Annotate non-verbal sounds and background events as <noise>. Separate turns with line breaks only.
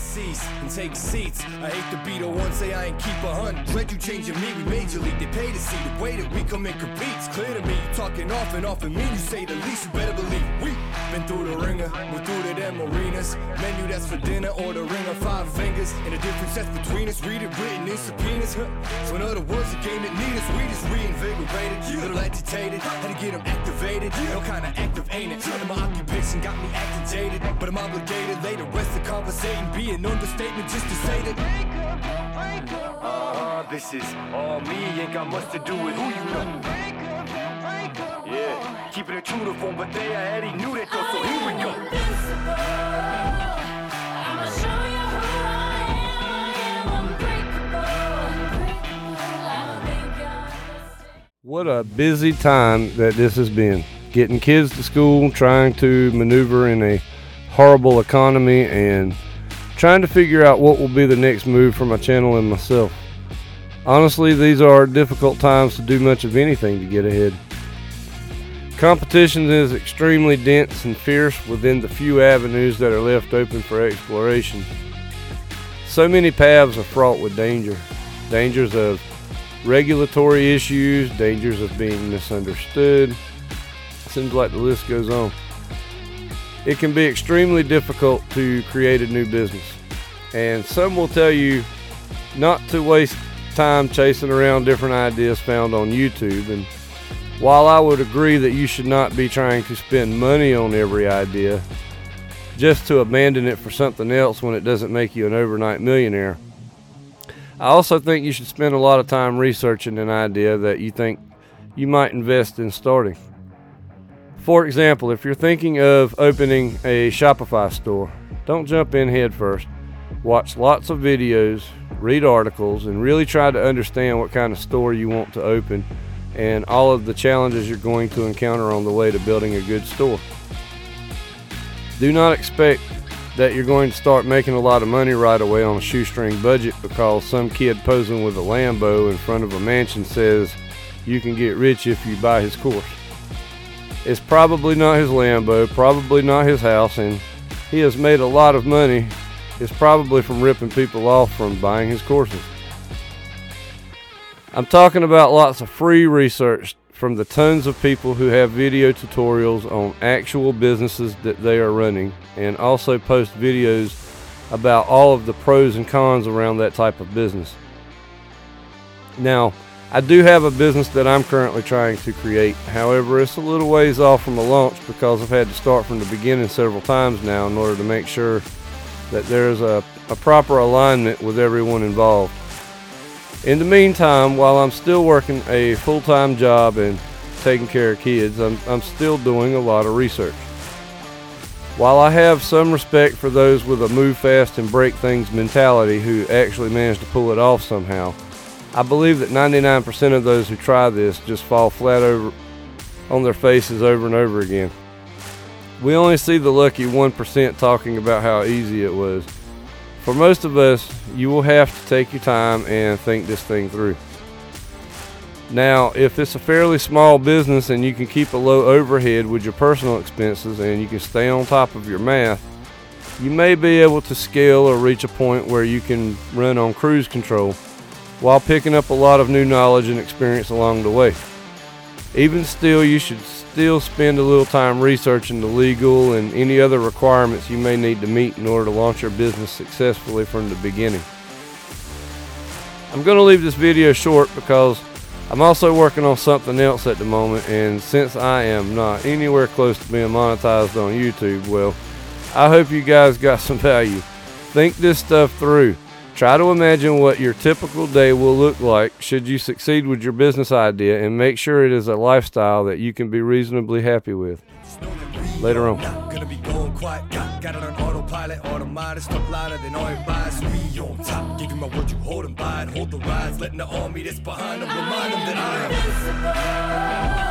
cease and take seats. I hate to be the one say I ain't keep a hunt. Dread you changing me, we major league. They pay to see the way that we come and compete. It's clear to me, you talking off and off and mean you say the least. You better believe we been through the ringer, we're through to them arenas. Menu that's for dinner or the ring of five fingers. And the difference that's between us, read it written in subpoenas. Huh. So in other words, the game that need us, we just reinvigorated. Little agitated, had to get them activated. No kind of active ain't it. And my occupation got me acting jaded. But I'm obligated later, rest of conversating. Be an understatement just to say that. Uh-huh, this is all me, ain't got much to do with who you know. Yeah, keeping it true to form, but they already knew that though, so here we go.
What a busy time that this has been. Getting kids to school, trying to maneuver in a horrible economy, and trying to figure out what will be the next move for my channel and myself. Honestly, these are difficult times to do much of anything to get ahead. Competition is extremely dense and fierce within the few avenues that are left open for exploration. So many paths are fraught with danger. Dangers of regulatory issues, dangers of being misunderstood. Seems like the list goes on. It can be extremely difficult to create a new business. And some will tell you not to waste time chasing around different ideas found on YouTube. And while I would agree that you should not be trying to spend money on every idea, just to abandon it for something else when it doesn't make you an overnight millionaire. I also think you should spend a lot of time researching an idea that you think you might invest in starting. For example, if you're thinking of opening a Shopify store, don't jump in head first. Watch lots of videos, read articles, and really try to understand what kind of store you want to open and all of the challenges you're going to encounter on the way to building a good store. Do not expect that you're going to start making a lot of money right away on a shoestring budget because some kid posing with a Lambo in front of a mansion says you can get rich if you buy his course. It's probably not his Lambo, probably not his house, and he has made a lot of money. It's probably from ripping people off from buying his courses. I'm talking about lots of free research from the tons of people who have video tutorials on actual businesses that they are running and also post videos about all of the pros and cons around that type of business. Now, I do have a business that I'm currently trying to create. However, it's a little ways off from a launch because I've had to start from the beginning several times now in order to make sure that there's a, a proper alignment with everyone involved. In the meantime, while I'm still working a full time job and taking care of kids, I'm, I'm still doing a lot of research. While I have some respect for those with a move fast and break things mentality who actually manage to pull it off somehow, I believe that 99% of those who try this just fall flat over on their faces over and over again. We only see the lucky 1% talking about how easy it was. For most of us, you will have to take your time and think this thing through. Now, if it's a fairly small business and you can keep a low overhead with your personal expenses and you can stay on top of your math, you may be able to scale or reach a point where you can run on cruise control while picking up a lot of new knowledge and experience along the way. Even still, you should still spend a little time researching the legal and any other requirements you may need to meet in order to launch your business successfully from the beginning. I'm going to leave this video short because I'm also working on something else at the moment, and since I am not anywhere close to being monetized on YouTube, well, I hope you guys got <laughs> some value. Think this stuff through. Try to imagine what your typical day will look like should you succeed with your business idea and make sure it is a lifestyle that you can be reasonably happy with. Later on.
Hold the letting the army that's behind remind that I am.
Who